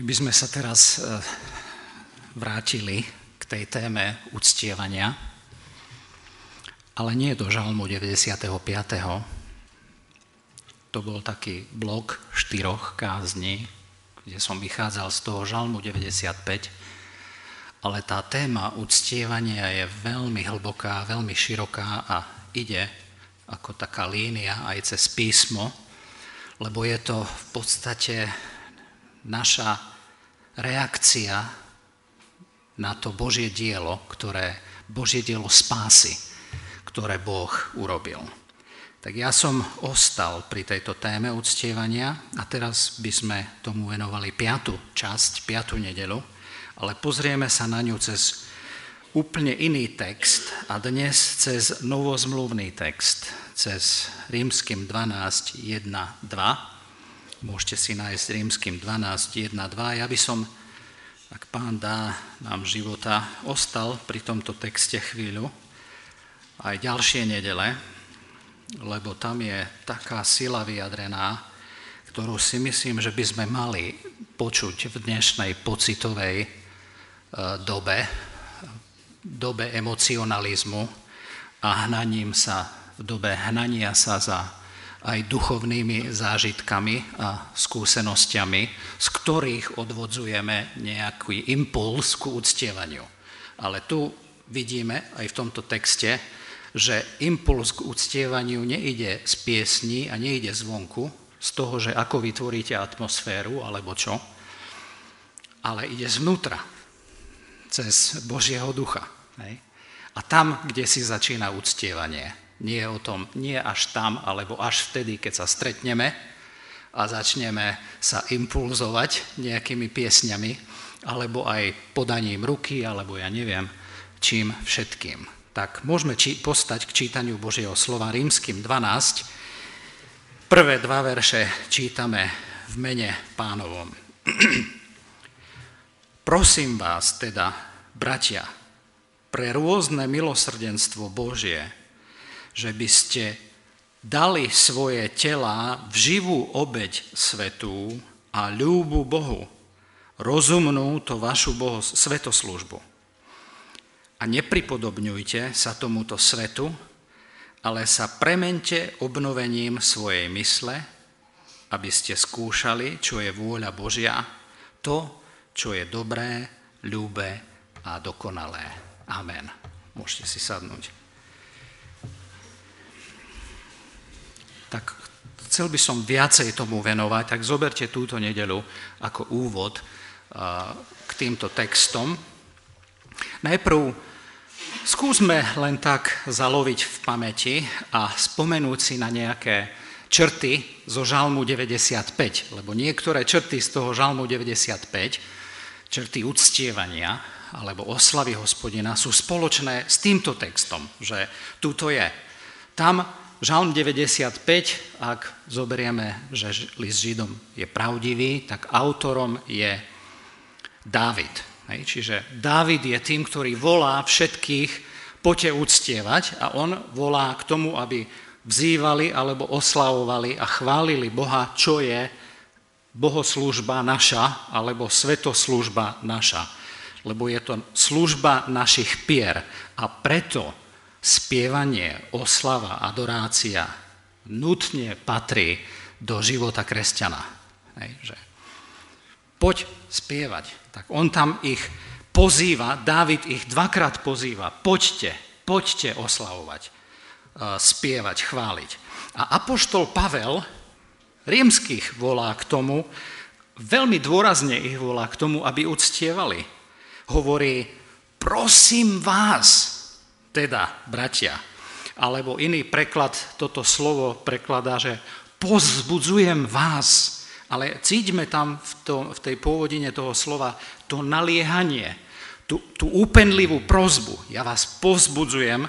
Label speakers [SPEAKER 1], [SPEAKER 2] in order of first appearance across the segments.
[SPEAKER 1] by sme sa teraz e, vrátili k tej téme uctievania, ale nie do žalmu 95. To bol taký blok štyroch kázni, kde som vychádzal z toho žalmu 95, ale tá téma uctievania je veľmi hlboká, veľmi široká a ide ako taká línia aj cez písmo, lebo je to v podstate naša reakcia na to Božie dielo, ktoré, Božie dielo spásy, ktoré Boh urobil. Tak ja som ostal pri tejto téme uctievania a teraz by sme tomu venovali piatu časť, piatu nedelu, ale pozrieme sa na ňu cez úplne iný text a dnes cez novozmluvný text, cez rímským 12, 1, 2. Môžete si nájsť rímským 12, 1, 2. Ja by som, ak pán dá nám života, ostal pri tomto texte chvíľu aj ďalšie nedele, lebo tam je taká sila vyjadrená, ktorú si myslím, že by sme mali počuť v dnešnej pocitovej e, dobe, dobe emocionalizmu a hnaním sa, v dobe hnania sa za aj duchovnými zážitkami a skúsenosťami, z ktorých odvodzujeme nejaký impuls k uctievaniu. Ale tu vidíme aj v tomto texte, že impuls k uctievaniu neide z piesní a neide zvonku, z toho, že ako vytvoríte atmosféru alebo čo, ale ide zvnútra, cez Božieho ducha. Hej? A tam, kde si začína uctievanie. Nie o tom, nie až tam, alebo až vtedy, keď sa stretneme a začneme sa impulzovať nejakými piesňami, alebo aj podaním ruky, alebo ja neviem, čím všetkým tak môžeme či- postať k čítaniu Božieho slova rímským 12. Prvé dva verše čítame v mene pánovom. Prosím vás teda, bratia, pre rôzne milosrdenstvo Božie, že by ste dali svoje tela v živú obeď svetú a ľúbu Bohu, rozumnú to vašu boho, svetoslužbu a nepripodobňujte sa tomuto svetu, ale sa premente obnovením svojej mysle, aby ste skúšali, čo je vôľa Božia, to, čo je dobré, ľúbe a dokonalé. Amen. Môžete si sadnúť. Tak chcel by som viacej tomu venovať, tak zoberte túto nedelu ako úvod k týmto textom. Najprv Skúsme len tak zaloviť v pamäti a spomenúť si na nejaké črty zo žalmu 95, lebo niektoré črty z toho žalmu 95, črty uctievania alebo oslavy hospodina sú spoločné s týmto textom, že tuto je. Tam žalm 95, ak zoberieme, že list Židom je pravdivý, tak autorom je Dávid. Čiže Dávid je tým, ktorý volá všetkých poďte uctievať a on volá k tomu, aby vzývali alebo oslavovali a chválili Boha, čo je bohoslúžba naša alebo svetoslužba naša. Lebo je to služba našich pier a preto spievanie, oslava, adorácia nutne patrí do života kresťana. Hej, že poď spievať. Tak on tam ich pozýva, Dávid ich dvakrát pozýva, poďte, poďte oslavovať, e, spievať, chváliť. A apoštol Pavel rímskych volá k tomu, veľmi dôrazne ich volá k tomu, aby uctievali. Hovorí, prosím vás, teda bratia, alebo iný preklad toto slovo prekladá, že pozbudzujem vás, ale cíťme tam v, to, v tej pôvodine toho slova to naliehanie, tú, tú úpenlivú prozbu. Ja vás povzbudzujem,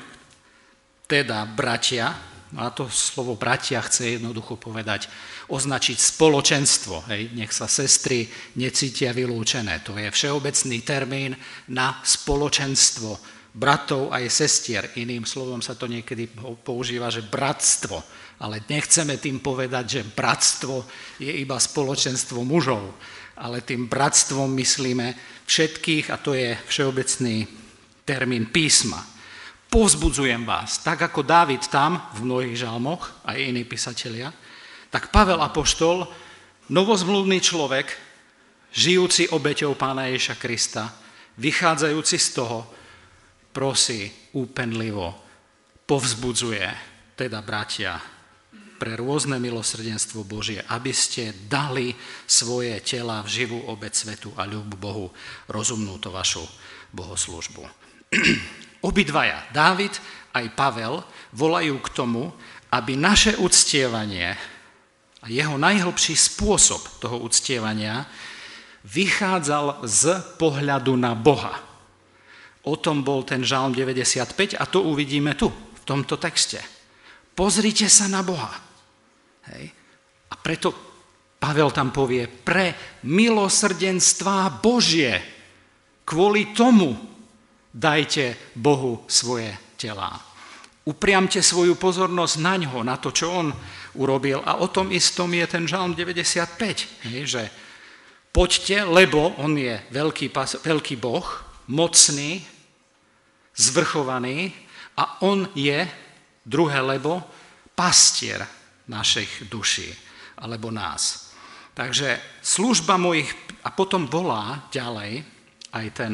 [SPEAKER 1] teda bratia, a to slovo bratia chce jednoducho povedať, označiť spoločenstvo. Hej? Nech sa sestry necítia vylúčené. To je všeobecný termín na spoločenstvo bratov aj sestier. Iným slovom sa to niekedy používa, že bratstvo ale nechceme tým povedať, že bratstvo je iba spoločenstvo mužov, ale tým bratstvom myslíme všetkých, a to je všeobecný termín písma. Povzbudzujem vás, tak ako Dávid tam v mnohých žalmoch, aj iní písatelia, tak Pavel Apoštol, novozmluvný človek, žijúci obeťou pána Ježa Krista, vychádzajúci z toho, prosí úpenlivo, povzbudzuje, teda bratia, pre rôzne milosrdenstvo Božie, aby ste dali svoje tela v živú obec svetu a ľubu Bohu, rozumnú to vašu bohoslužbu. Obidvaja, Dávid aj Pavel, volajú k tomu, aby naše uctievanie a jeho najhlbší spôsob toho uctievania vychádzal z pohľadu na Boha. O tom bol ten žalm 95 a to uvidíme tu, v tomto texte. Pozrite sa na Boha. Hej. A preto Pavel tam povie, pre milosrdenstva Božie, kvôli tomu dajte Bohu svoje telá. Upriamte svoju pozornosť na ňo, na to, čo on urobil. A o tom istom je ten žalm 95, hej, že Poďte, lebo on je veľký, veľký boh, mocný, zvrchovaný a on je, druhé lebo, pastier našich duší, alebo nás. Takže služba mojich, a potom volá ďalej aj ten,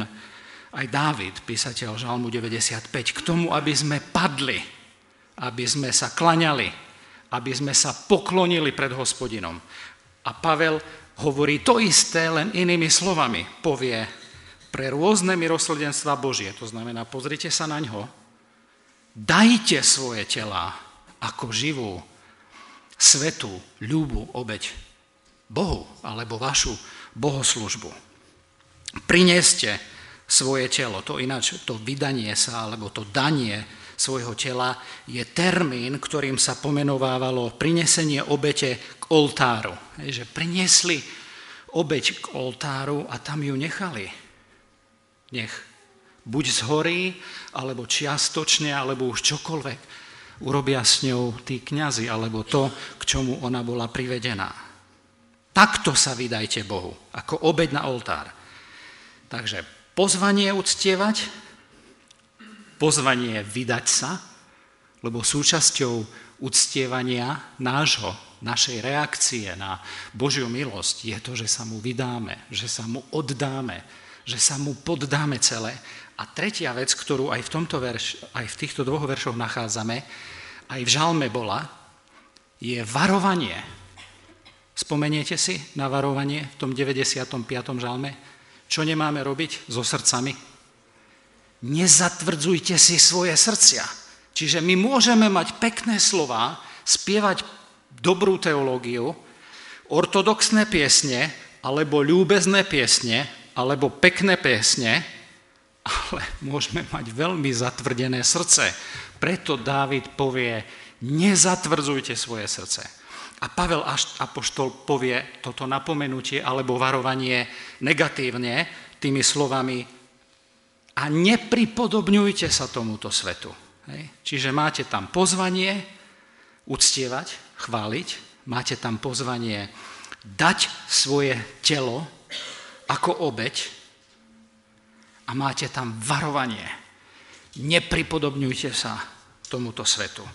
[SPEAKER 1] aj Dávid, písateľ Žalmu 95, k tomu, aby sme padli, aby sme sa klaňali, aby sme sa poklonili pred hospodinom. A Pavel hovorí to isté, len inými slovami. Povie pre rôzne mirosledenstva Božie, to znamená, pozrite sa na ňo, dajte svoje tela ako živú, svetú, ľúbu, obeď Bohu, alebo vašu bohoslužbu. Prineste svoje telo, to ináč, to vydanie sa, alebo to danie svojho tela je termín, ktorým sa pomenovávalo prinesenie obete oltáru. Hej, že priniesli obeď k oltáru a tam ju nechali. Nech buď zhorí, alebo čiastočne, alebo už čokoľvek urobia s ňou tí kňazi, alebo to, k čomu ona bola privedená. Takto sa vydajte Bohu, ako obeď na oltár. Takže pozvanie uctievať, pozvanie vydať sa, lebo súčasťou uctievania nášho, našej reakcie na Božiu milosť je to, že sa mu vydáme, že sa mu oddáme, že sa mu poddáme celé. A tretia vec, ktorú aj v, tomto verš, aj v týchto dvoch veršoch nachádzame, aj v žalme bola, je varovanie. Spomeniete si na varovanie v tom 95. žalme? Čo nemáme robiť so srdcami? Nezatvrdzujte si svoje srdcia. Čiže my môžeme mať pekné slova, spievať dobrú teológiu, ortodoxné piesne, alebo ľúbezné piesne, alebo pekné piesne, ale môžeme mať veľmi zatvrdené srdce. Preto Dávid povie, nezatvrdzujte svoje srdce. A Pavel Apoštol povie toto napomenutie alebo varovanie negatívne tými slovami a nepripodobňujte sa tomuto svetu. Hej. Čiže máte tam pozvanie uctievať, chváliť, máte tam pozvanie dať svoje telo ako obeď a máte tam varovanie. Nepripodobňujte sa tomuto svetu.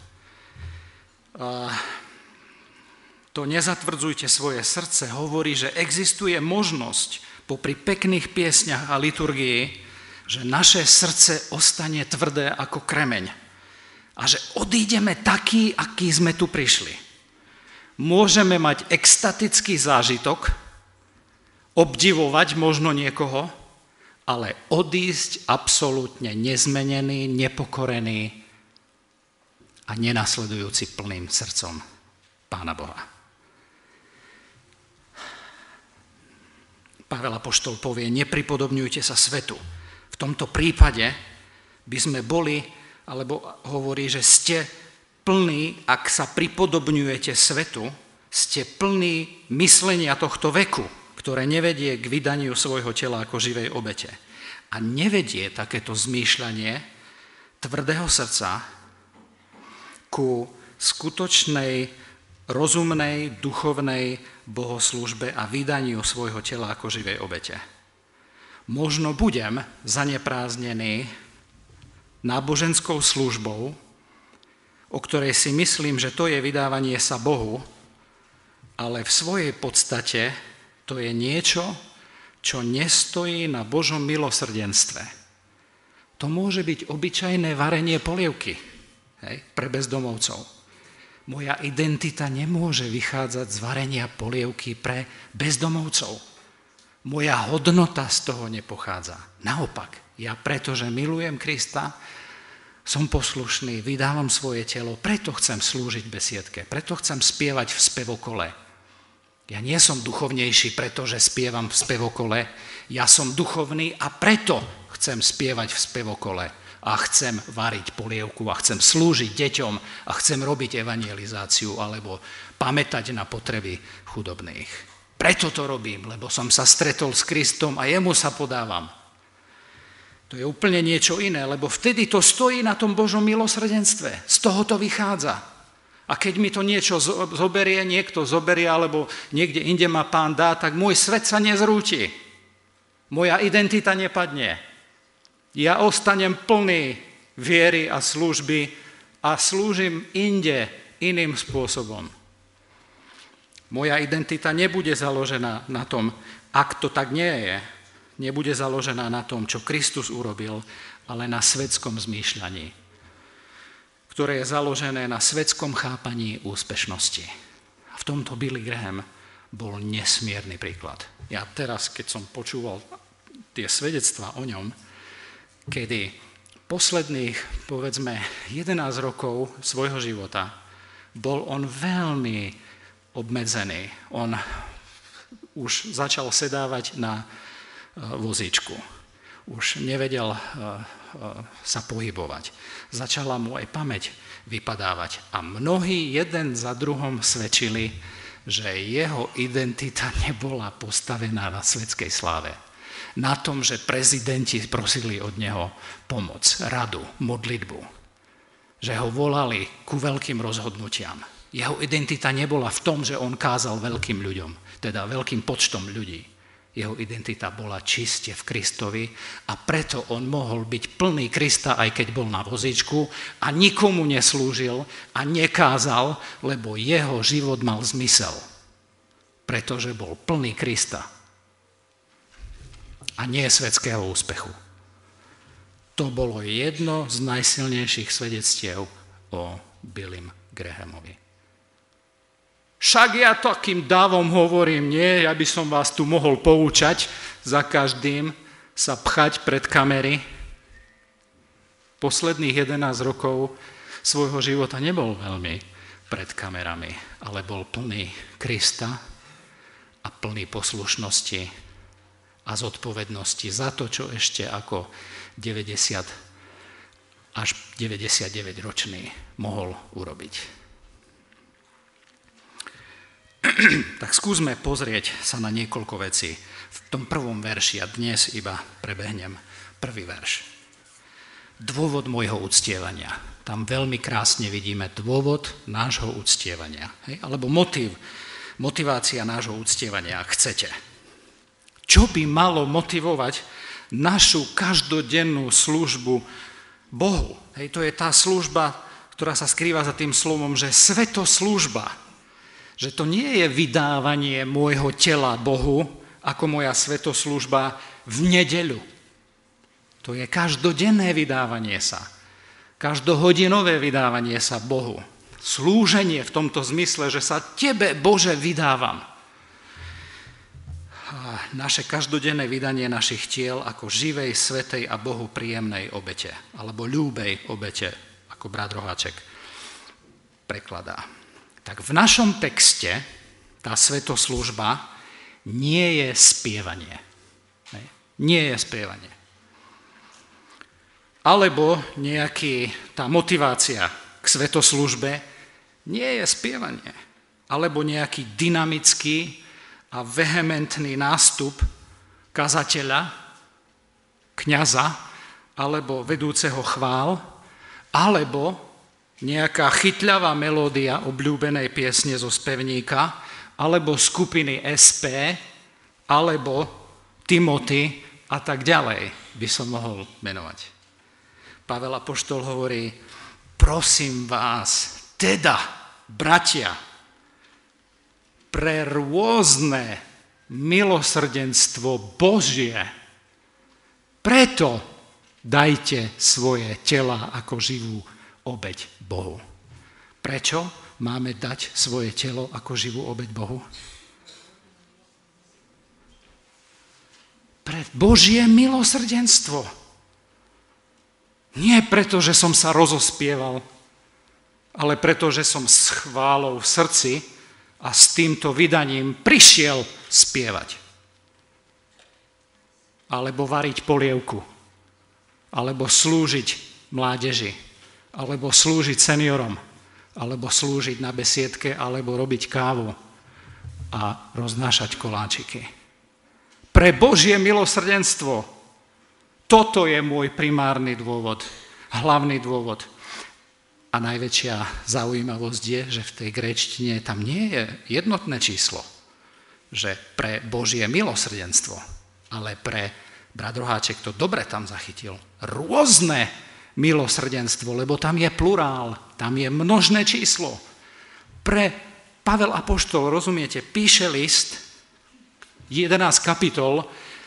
[SPEAKER 1] To nezatvrdzujte svoje srdce hovorí, že existuje možnosť popri pekných piesňach a liturgii, že naše srdce ostane tvrdé ako kremeň a že odídeme taký, aký sme tu prišli. Môžeme mať extatický zážitok, obdivovať možno niekoho, ale odísť absolútne nezmenený, nepokorený a nenasledujúci plným srdcom Pána Boha. Pavel Apoštol povie, nepripodobňujte sa svetu. V tomto prípade by sme boli alebo hovorí, že ste plní, ak sa pripodobňujete svetu, ste plní myslenia tohto veku, ktoré nevedie k vydaniu svojho tela ako živej obete. A nevedie takéto zmýšľanie tvrdého srdca ku skutočnej rozumnej, duchovnej bohoslúžbe a vydaniu svojho tela ako živej obete. Možno budem zanepráznený náboženskou službou, o ktorej si myslím, že to je vydávanie sa Bohu, ale v svojej podstate to je niečo, čo nestojí na Božom milosrdenstve. To môže byť obyčajné varenie polievky hej, pre bezdomovcov. Moja identita nemôže vychádzať z varenia polievky pre bezdomovcov. Moja hodnota z toho nepochádza. Naopak, ja pretože milujem Krista, som poslušný, vydávam svoje telo, preto chcem slúžiť besiedke, preto chcem spievať v spevokole. Ja nie som duchovnejší, pretože spievam v spevokole, ja som duchovný a preto chcem spievať v spevokole a chcem variť polievku a chcem slúžiť deťom a chcem robiť evangelizáciu alebo pamätať na potreby chudobných. Preto to robím, lebo som sa stretol s Kristom a jemu sa podávam. To je úplne niečo iné, lebo vtedy to stojí na tom Božom milosrdenstve. Z toho to vychádza. A keď mi to niečo zoberie, niekto zoberie, alebo niekde inde ma pán dá, tak môj svet sa nezrúti. Moja identita nepadne. Ja ostanem plný viery a služby a slúžim inde iným spôsobom. Moja identita nebude založená na tom, ak to tak nie je, nebude založená na tom, čo Kristus urobil, ale na svetskom zmýšľaní, ktoré je založené na svetskom chápaní úspešnosti. A v tomto Billy Graham bol nesmierny príklad. Ja teraz, keď som počúval tie svedectvá o ňom, kedy posledných, povedzme, 11 rokov svojho života bol on veľmi obmedzený. On už začal sedávať na vozíčku. Už nevedel eh, eh, sa pohybovať. Začala mu aj pamäť vypadávať. A mnohí jeden za druhom svedčili, že jeho identita nebola postavená na svetskej sláve. Na tom, že prezidenti prosili od neho pomoc, radu, modlitbu. Že ho volali ku veľkým rozhodnutiam. Jeho identita nebola v tom, že on kázal veľkým ľuďom, teda veľkým počtom ľudí jeho identita bola čiste v Kristovi a preto on mohol byť plný Krista, aj keď bol na vozíčku a nikomu neslúžil a nekázal, lebo jeho život mal zmysel. Pretože bol plný Krista a nie svetského úspechu. To bolo jedno z najsilnejších svedectiev o Billym Grahamovi. Však ja takým dávom hovorím, nie, ja by som vás tu mohol poučať za každým sa pchať pred kamery. Posledných 11 rokov svojho života nebol veľmi pred kamerami, ale bol plný Krista a plný poslušnosti a zodpovednosti za to, čo ešte ako 90 až 99 ročný mohol urobiť. tak skúsme pozrieť sa na niekoľko vecí v tom prvom verši a dnes iba prebehnem prvý verš. Dôvod môjho uctievania. Tam veľmi krásne vidíme dôvod nášho uctievania. Hej? Alebo motiv, motivácia nášho uctievania, ak chcete. Čo by malo motivovať našu každodennú službu Bohu? Hej, to je tá služba, ktorá sa skrýva za tým slovom, že svetoslúžba. Že to nie je vydávanie môjho tela Bohu, ako moja svetoslužba v nedeľu. To je každodenné vydávanie sa. Každohodinové vydávanie sa Bohu. Slúženie v tomto zmysle, že sa Tebe, Bože, vydávam. A naše každodenné vydanie našich tiel ako živej, svetej a Bohu príjemnej obete, alebo ľúbej obete, ako brat Roháček prekladá tak v našom texte tá svetoslužba nie je spievanie. Nie je spievanie. Alebo nejaký, tá motivácia k svetoslužbe nie je spievanie. Alebo nejaký dynamický a vehementný nástup kazateľa, kňaza alebo vedúceho chvál, alebo
[SPEAKER 2] nejaká chytľavá melódia obľúbenej piesne zo spevníka, alebo skupiny SP, alebo Timothy a tak ďalej by som mohol menovať. Pavel Apoštol hovorí, prosím vás, teda, bratia, pre rôzne milosrdenstvo Božie, preto dajte svoje tela ako živú obeď Bohu. Prečo máme dať svoje telo ako živú obeď Bohu? Pre Božie milosrdenstvo. Nie preto, že som sa rozospieval, ale preto, že som s chválou v srdci a s týmto vydaním prišiel spievať. Alebo variť polievku. Alebo slúžiť mládeži alebo slúžiť seniorom, alebo slúžiť na besiedke, alebo robiť kávu a roznášať koláčiky. Pre Božie milosrdenstvo toto je môj primárny dôvod, hlavný dôvod. A najväčšia zaujímavosť je, že v tej grečtine tam nie je jednotné číslo, že pre Božie milosrdenstvo, ale pre, brat Roháček to dobre tam zachytil, rôzne milosrdenstvo, lebo tam je plurál, tam je množné číslo. Pre Pavel Apoštol, rozumiete, píše list, 11 kapitol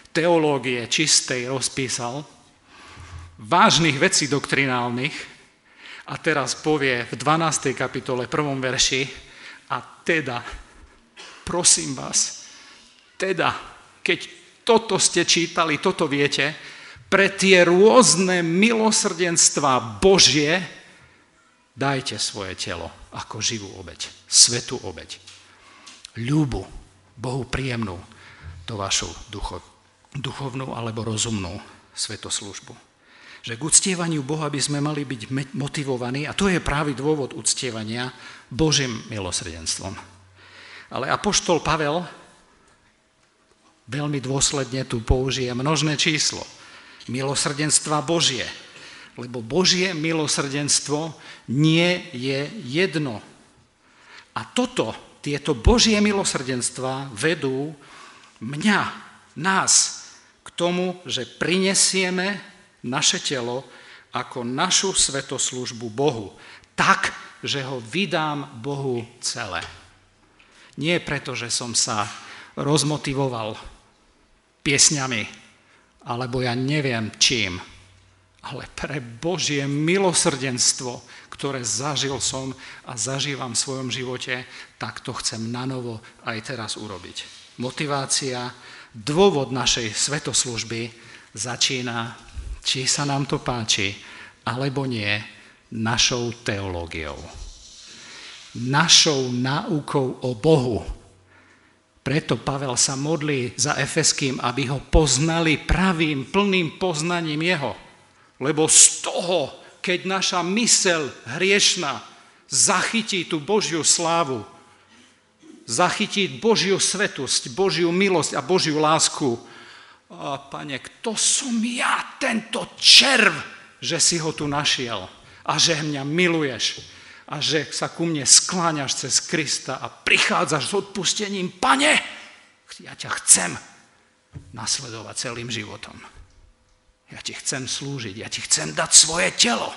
[SPEAKER 2] teológie čistej rozpísal, vážnych vecí doktrinálnych a teraz povie v 12. kapitole, prvom verši, a teda, prosím vás, teda, keď toto ste čítali, toto viete, pre tie rôzne milosrdenstva Božie dajte svoje telo ako živú obeď, svetú obeď. Ľúbu, Bohu príjemnú, to vašu ducho, duchovnú alebo rozumnú svetoslúžbu. Že k uctievaniu Boha by sme mali byť motivovaní, a to je práve dôvod uctievania, Božím milosrdenstvom. Ale Apoštol Pavel veľmi dôsledne tu použije množné číslo – milosrdenstva Božie. Lebo Božie milosrdenstvo nie je jedno. A toto, tieto Božie milosrdenstva vedú mňa, nás, k tomu, že prinesieme naše telo ako našu svetoslužbu Bohu. Tak, že ho vydám Bohu celé. Nie preto, že som sa rozmotivoval piesňami, alebo ja neviem čím, ale pre Božie milosrdenstvo, ktoré zažil som a zažívam v svojom živote, tak to chcem na novo aj teraz urobiť. Motivácia, dôvod našej svetoslužby začína, či sa nám to páči, alebo nie, našou teológiou. Našou náukou o Bohu, preto Pavel sa modlí za Efeským, aby ho poznali pravým, plným poznaním jeho. Lebo z toho, keď naša mysel hriešna zachytí tú Božiu slávu, zachytí Božiu svetosť, Božiu milosť a Božiu lásku, a pane, kto som ja, tento červ, že si ho tu našiel a že mňa miluješ a že sa ku mne skláňaš cez Krista a prichádzaš s odpustením. Pane, ja ťa chcem nasledovať celým životom. Ja ti chcem slúžiť, ja ti chcem dať svoje telo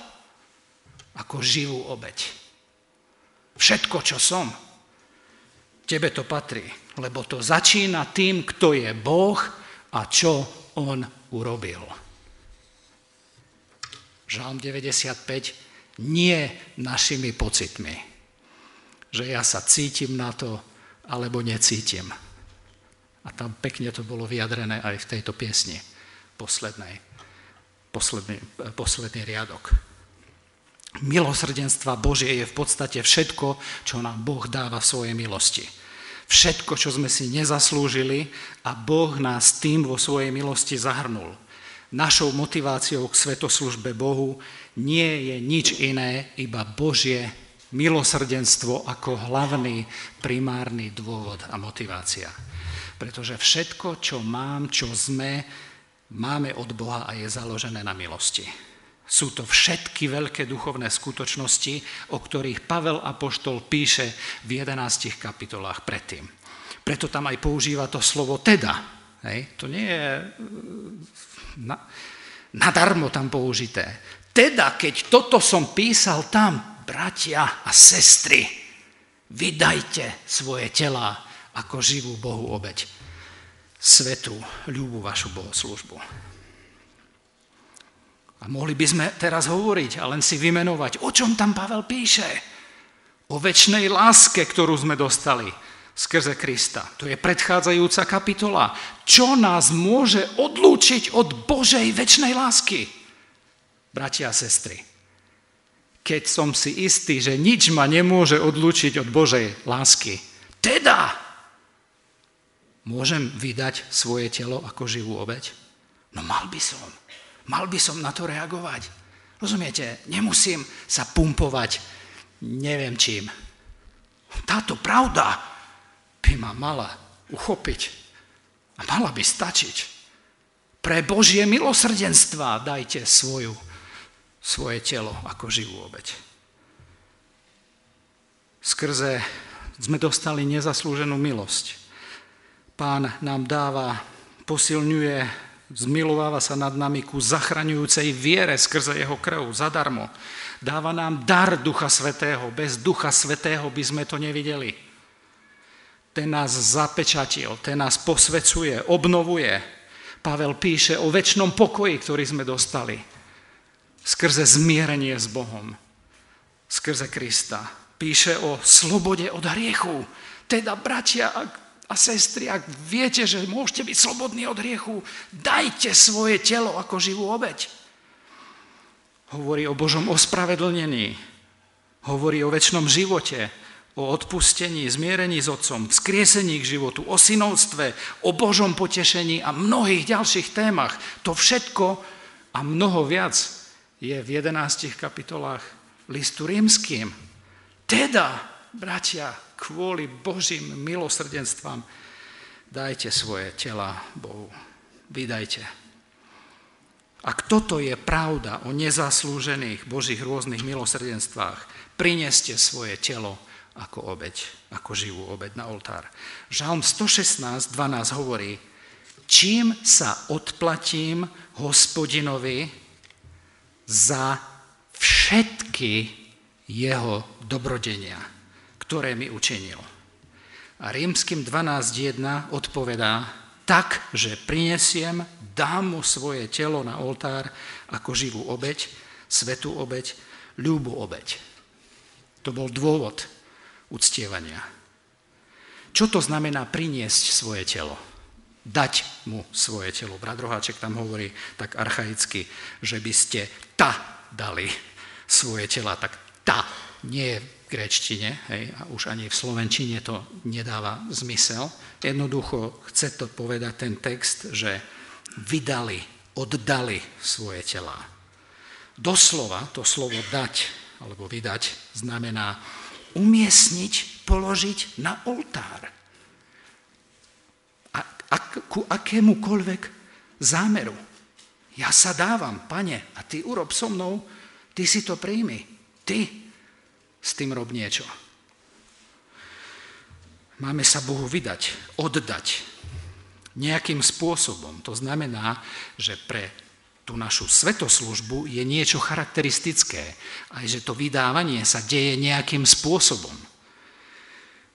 [SPEAKER 2] ako živú obeď. Všetko, čo som, tebe to patrí, lebo to začína tým, kto je Boh a čo on urobil. Žalm 95 nie našimi pocitmi. Že ja sa cítim na to, alebo necítim. A tam pekne to bolo vyjadrené aj v tejto piesni, poslednej, posledný, posledný riadok. Milosrdenstva Božie je v podstate všetko, čo nám Boh dáva v svojej milosti. Všetko, čo sme si nezaslúžili a Boh nás tým vo svojej milosti zahrnul. Našou motiváciou k svetoslužbe Bohu nie je nič iné, iba Božie milosrdenstvo ako hlavný, primárny dôvod a motivácia. Pretože všetko, čo mám, čo sme, máme od Boha a je založené na milosti. Sú to všetky veľké duchovné skutočnosti, o ktorých Pavel Apoštol píše v 11 kapitolách predtým. Preto tam aj používa to slovo teda. Hej? To nie je na, nadarmo tam použité. Teda, keď toto som písal tam, bratia a sestry, vydajte svoje tela ako živú Bohu obeď. Svetu, ľúbu vašu bohoslužbu. A mohli by sme teraz hovoriť a len si vymenovať, o čom tam Pavel píše. O väčšnej láske, ktorú sme dostali skrze Krista. To je predchádzajúca kapitola. Čo nás môže odlúčiť od Božej väčšnej lásky? Bratia a sestry, keď som si istý, že nič ma nemôže odlúčiť od Božej lásky, teda môžem vydať svoje telo ako živú obeď? No mal by som. Mal by som na to reagovať. Rozumiete? Nemusím sa pumpovať neviem čím. Táto pravda by ma mala uchopiť a mala by stačiť. Pre Božie milosrdenstva dajte svoju, svoje telo ako živú obeď. Skrze sme dostali nezaslúženú milosť. Pán nám dáva, posilňuje Zmilováva sa nad nami ku zachraňujúcej viere skrze jeho krv, zadarmo. Dáva nám dar Ducha Svetého. Bez Ducha Svetého by sme to nevideli. Ten nás zapečatil, ten nás posvecuje, obnovuje. Pavel píše o väčšnom pokoji, ktorý sme dostali. Skrze zmierenie s Bohom. Skrze Krista. Píše o slobode od hriechu. Teda, bratia, ak a sestry, ak viete, že môžete byť slobodní od hriechu, dajte svoje telo ako živú obeď. Hovorí o Božom ospravedlnení, hovorí o väčšnom živote, o odpustení, zmierení s Otcom, vzkriesení k životu, o synovstve, o Božom potešení a mnohých ďalších témach. To všetko a mnoho viac je v 11 kapitolách listu rímským. Teda, bratia, kvôli Božím milosrdenstvám dajte svoje tela Bohu. Vydajte. Ak toto je pravda o nezaslúžených Božích rôznych milosrdenstvách, prineste svoje telo ako obeď, ako živú obeď na oltár. Žalm 116, 12 hovorí, čím sa odplatím hospodinovi za všetky jeho dobrodenia ktoré mi učinil. A rímským 12.1 odpovedá, tak, že prinesiem, dám mu svoje telo na oltár ako živú obeď, svetú obeď, ľúbu obeď. To bol dôvod uctievania. Čo to znamená priniesť svoje telo? Dať mu svoje telo. Brat Roháček tam hovorí tak archaicky, že by ste ta dali svoje tela. Tak ta nie je gréčtine, hej, a už ani v slovenčine to nedáva zmysel. Jednoducho chce to povedať ten text, že vydali, oddali svoje telá. Doslova to slovo dať alebo vydať znamená umiestniť, položiť na oltár. A, a ku akémukoľvek zámeru. Ja sa dávam, pane, a ty urob so mnou, ty si to príjmi. Ty s tým rob niečo. Máme sa Bohu vydať, oddať nejakým spôsobom. To znamená, že pre tú našu svetoslužbu je niečo charakteristické. Aj že to vydávanie sa deje nejakým spôsobom.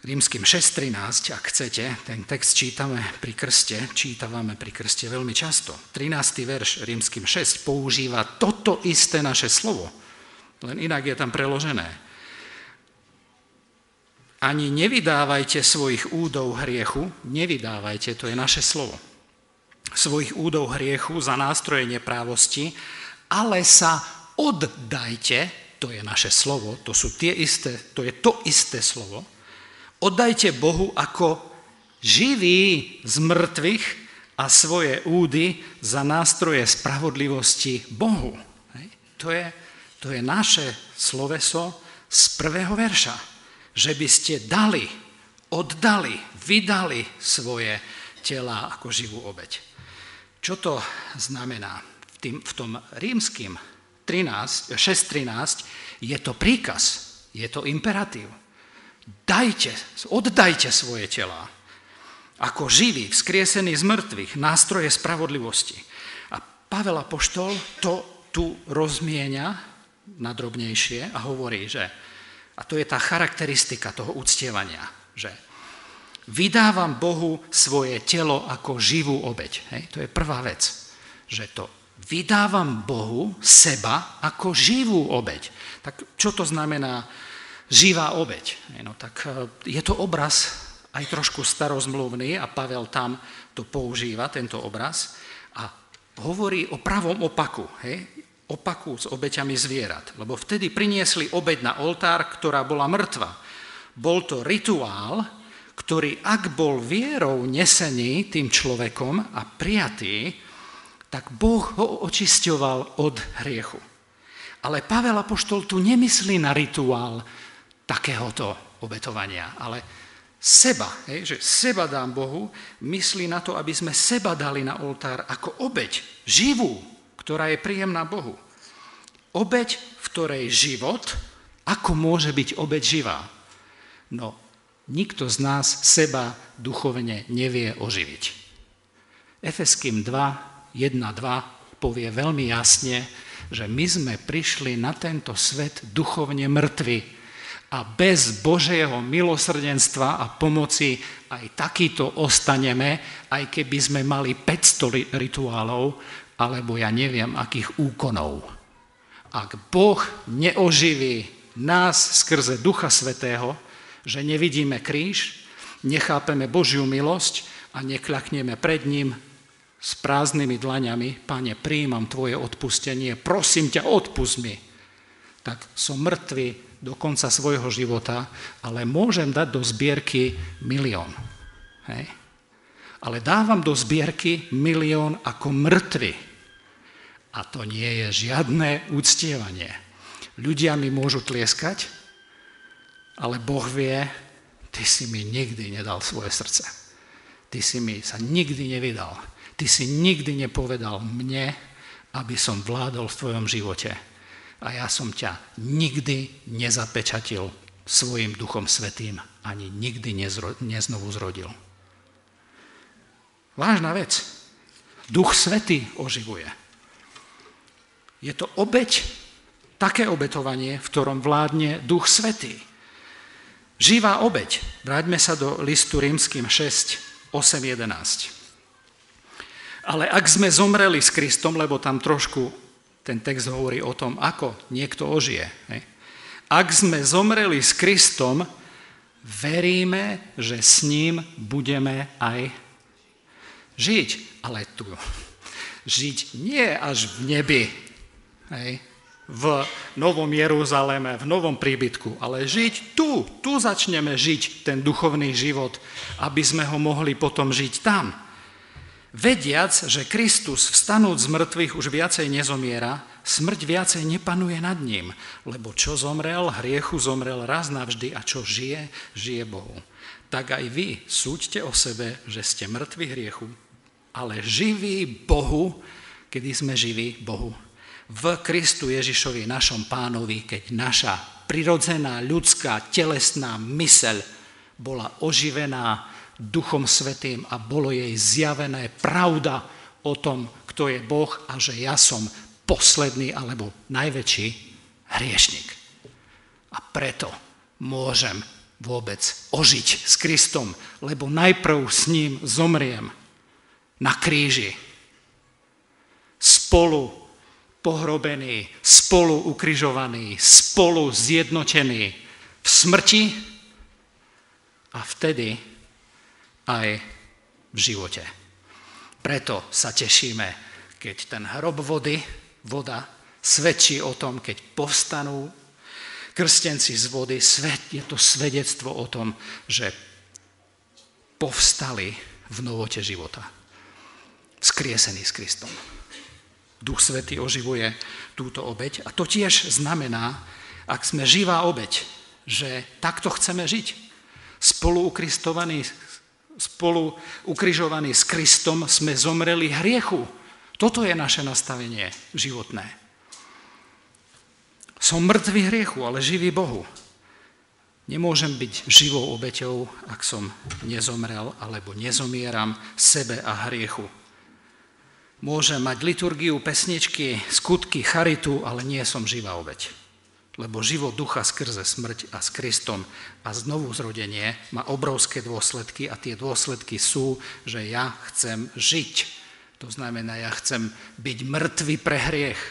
[SPEAKER 2] Rímským 6.13, ak chcete, ten text čítame pri krste, čítavame pri krste veľmi často. 13. verš Rímským 6 používa toto isté naše slovo, len inak je tam preložené ani nevydávajte svojich údov hriechu, nevydávajte, to je naše slovo, svojich údov hriechu za nástroje neprávosti, ale sa oddajte, to je naše slovo, to, sú tie isté, to je to isté slovo, oddajte Bohu ako živý z mŕtvych a svoje údy za nástroje spravodlivosti Bohu. To je, to je naše sloveso z prvého verša že by ste dali, oddali, vydali svoje tela ako živú obeď. Čo to znamená? V, tým, v tom rímským 13, 6.13 je to príkaz, je to imperatív. Dajte, oddajte svoje tela ako živý, vzkriesený z mŕtvych, nástroje spravodlivosti. A Pavel Apoštol to tu rozmienia nadrobnejšie a hovorí, že, a to je tá charakteristika toho uctievania, že vydávam Bohu svoje telo ako živú obeď. Hej? To je prvá vec, že to vydávam Bohu seba ako živú obeď. Tak čo to znamená živá obeď? No tak e, je to obraz aj trošku starozmluvný a Pavel tam to používa, tento obraz, a hovorí o pravom opaku, hej? opaku s obeťami zvierat. Lebo vtedy priniesli obeď na oltár, ktorá bola mŕtva. Bol to rituál, ktorý ak bol vierou nesený tým človekom a prijatý, tak Boh ho očisťoval od hriechu. Ale Pavel Apoštol tu nemyslí na rituál takéhoto obetovania, ale seba, hej, že seba dám Bohu, myslí na to, aby sme seba dali na oltár ako obeď, živú, ktorá je príjemná Bohu. Obeď, v ktorej život, ako môže byť obeď živá? No, nikto z nás seba duchovne nevie oživiť. Efeským 2, 1, 2 povie veľmi jasne, že my sme prišli na tento svet duchovne mŕtvi, a bez Božieho milosrdenstva a pomoci aj takýto ostaneme, aj keby sme mali 500 rituálov, alebo ja neviem, akých úkonov. Ak Boh neoživí nás skrze Ducha Svetého, že nevidíme kríž, nechápeme Božiu milosť a nekľakneme pred ním s prázdnymi dlaňami, Pane, príjmam Tvoje odpustenie, prosím ťa, odpust mi, tak som mŕtvy do konca svojho života, ale môžem dať do zbierky milión. Hej? Ale dávam do zbierky milión ako mŕtvy. A to nie je žiadne úctievanie. Ľudia mi môžu tlieskať, ale Boh vie, ty si mi nikdy nedal svoje srdce. Ty si mi sa nikdy nevydal. Ty si nikdy nepovedal mne, aby som vládol v tvojom živote a ja som ťa nikdy nezapečatil svojim duchom svetým, ani nikdy nezro, neznovu zrodil. Vážna vec. Duch svetý oživuje. Je to obeď, také obetovanie, v ktorom vládne duch svetý. Živá obeď. Vráťme sa do listu rímským 6, 8, 11. Ale ak sme zomreli s Kristom, lebo tam trošku ten text hovorí o tom, ako niekto ožije. Ak sme zomreli s Kristom, veríme, že s ním budeme aj žiť. Ale tu žiť nie až v nebi, hej, v Novom Jeruzaleme, v Novom príbytku, ale žiť tu. Tu začneme žiť ten duchovný život, aby sme ho mohli potom žiť tam. Vediac, že Kristus vstanúc z mŕtvych už viacej nezomiera, smrť viacej nepanuje nad ním, lebo čo zomrel, hriechu zomrel raz navždy a čo žije, žije Bohu. Tak aj vy súďte o sebe, že ste mŕtvi hriechu, ale živí Bohu, kedy sme živí Bohu. V Kristu Ježišovi, našom pánovi, keď naša prirodzená ľudská telesná myseľ bola oživená Duchom Svetým a bolo jej zjavené pravda o tom, kto je Boh a že ja som posledný alebo najväčší hriešnik. A preto môžem vôbec ožiť s Kristom, lebo najprv s ním zomriem na kríži. Spolu pohrobený, spolu ukrižovaný, spolu zjednotený v smrti a vtedy aj v živote. Preto sa tešíme, keď ten hrob vody, voda, svedčí o tom, keď povstanú krstenci z vody, je to svedectvo o tom, že povstali v novote života. Skriesený s Kristom. Duch Svetý oživuje túto obeď a to tiež znamená, ak sme živá obeď, že takto chceme žiť. Spolu ukristovaní spolu ukrižovaní s Kristom sme zomreli hriechu. Toto je naše nastavenie životné. Som mŕtvý hriechu, ale živý Bohu. Nemôžem byť živou obeťou, ak som nezomrel alebo nezomieram sebe a hriechu. Môžem mať liturgiu, pesničky, skutky, charitu, ale nie som živá obeť. Lebo život ducha skrze smrť a s Kristom a znovu zrodenie má obrovské dôsledky a tie dôsledky sú, že ja chcem žiť. To znamená, ja chcem byť mŕtvy pre hriech.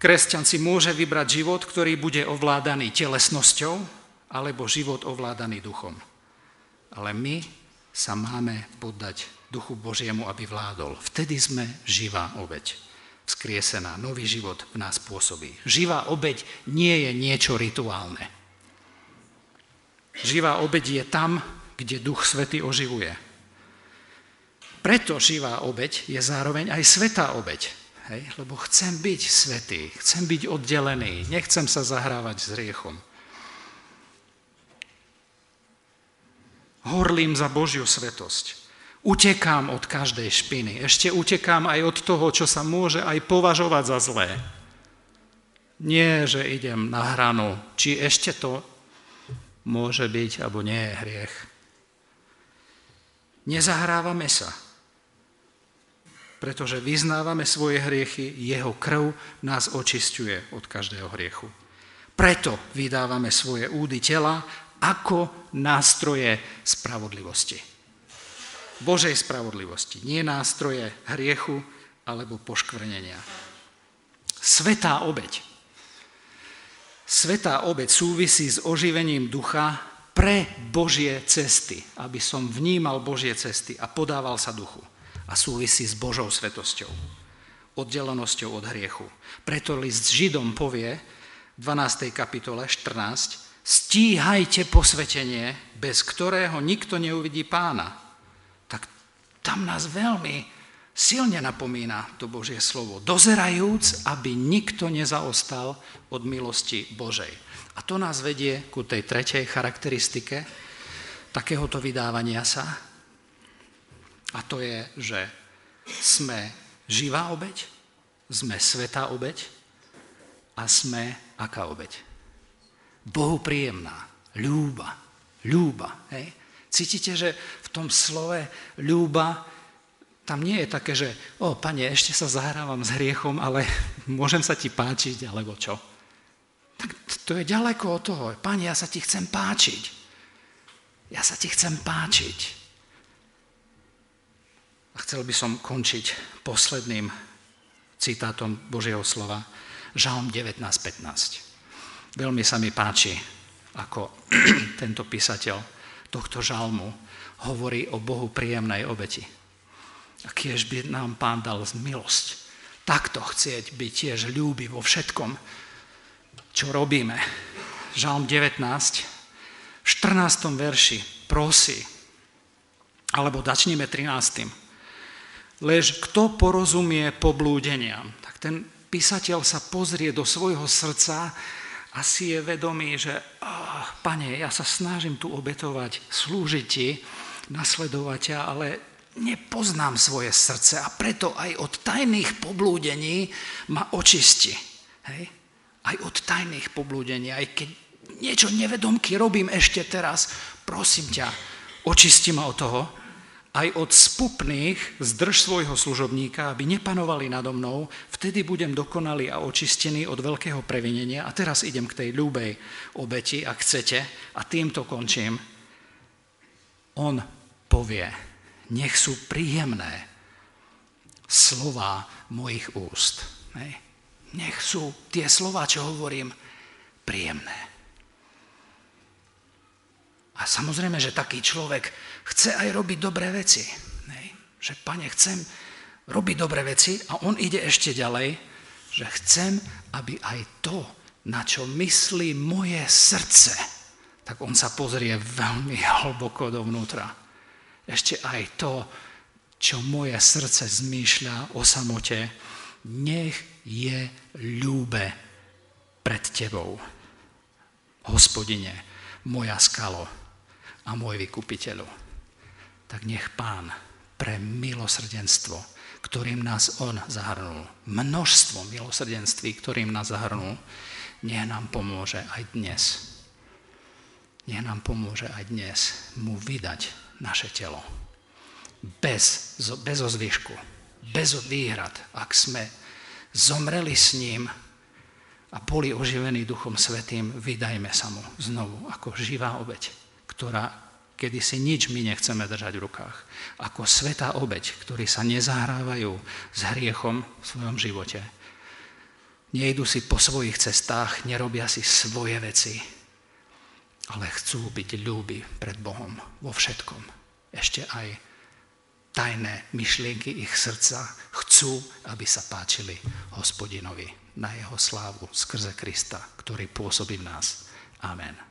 [SPEAKER 2] Kresťan si môže vybrať život, ktorý bude ovládaný telesnosťou, alebo život ovládaný duchom. Ale my sa máme poddať duchu Božiemu, aby vládol. Vtedy sme živá obeď. Vzkriesená, nový život v nás pôsobí. Živá obeď nie je niečo rituálne. Živá obeď je tam, kde Duch Svety oživuje. Preto živá obeď je zároveň aj svetá obeď. Hej? Lebo chcem byť svetý, chcem byť oddelený, nechcem sa zahrávať s riechom. Horlím za Božiu svetosť. Utekám od každej špiny. Ešte utekám aj od toho, čo sa môže aj považovať za zlé. Nie, že idem na hranu, či ešte to môže byť, alebo nie je hriech. Nezahrávame sa, pretože vyznávame svoje hriechy, jeho krv nás očistuje od každého hriechu. Preto vydávame svoje údy tela ako nástroje spravodlivosti. Božej spravodlivosti, nie nástroje hriechu alebo poškvrnenia. Svetá obeď. Svetá obeď súvisí s oživením ducha pre Božie cesty, aby som vnímal Božie cesty a podával sa duchu. A súvisí s Božou svetosťou, oddelenosťou od hriechu. Preto list Židom povie v 12. kapitole 14, stíhajte posvetenie, bez ktorého nikto neuvidí pána. Tam nás veľmi silne napomína to Božie slovo. Dozerajúc, aby nikto nezaostal od milosti Božej. A to nás vedie ku tej tretej charakteristike takéhoto vydávania sa. A to je, že sme živá obeď, sme svetá obeď a sme aká obeď? Bohu príjemná, ľúba, ľúba. Hej? Cítite, že v tom slove ľúba tam nie je také, že o, pane, ešte sa zahrávam s hriechom, ale môžem sa ti páčiť, alebo čo. Tak to je ďaleko od toho. Pane, ja sa ti chcem páčiť. Ja sa ti chcem páčiť. A chcel by som končiť posledným citátom Božieho slova. Žalm 19.15. Veľmi sa mi páči, ako tento písateľ tohto žalmu hovorí o Bohu príjemnej obeti. A kiež by nám pán dal milosť takto chcieť byť tiež ľúbi vo všetkom, čo robíme. Žalm 19, v 14. verši prosí, alebo začneme 13. Lež kto porozumie poblúdeniam, tak ten písateľ sa pozrie do svojho srdca a si je vedomý, že oh, pane, ja sa snažím tu obetovať, slúžiť ti, nasledovať ťa, ale nepoznám svoje srdce a preto aj od tajných poblúdení ma očisti. Hej? Aj od tajných poblúdení, aj keď niečo nevedomky robím ešte teraz, prosím ťa, očisti ma od toho, aj od spupných zdrž svojho služobníka, aby nepanovali nado mnou, vtedy budem dokonalý a očistený od veľkého previnenia. A teraz idem k tej ľúbej obeti, ak chcete, a týmto končím. On povie, nech sú príjemné slova mojich úst. Nech sú tie slova, čo hovorím, príjemné. A samozrejme, že taký človek chce aj robiť dobré veci. Nej? Že, pane, chcem robiť dobré veci a on ide ešte ďalej, že chcem, aby aj to, na čo myslí moje srdce, tak on sa pozrie veľmi hlboko dovnútra. Ešte aj to, čo moje srdce zmýšľa o samote, nech je ľúbe pred tebou. Hospodine, moja skalo, a môj vykupiteľu. Tak nech pán pre milosrdenstvo, ktorým nás on zahrnul, množstvo milosrdenství, ktorým nás zahrnul,
[SPEAKER 1] nech nám pomôže aj dnes. Nech nám pomôže aj dnes mu vydať naše telo. Bez, bez ozvyšku, bez výhrad, ak sme zomreli s ním a boli oživení Duchom Svetým, vydajme sa mu znovu ako živá obeď, ktorá kedy si nič my nechceme držať v rukách. Ako svetá obeď, ktorí sa nezahrávajú s hriechom v svojom živote. Nejdu si po svojich cestách, nerobia si svoje veci, ale chcú byť ľúbi pred Bohom vo všetkom. Ešte aj tajné myšlienky ich srdca chcú, aby sa páčili hospodinovi na jeho slávu skrze Krista, ktorý pôsobí v nás. Amen.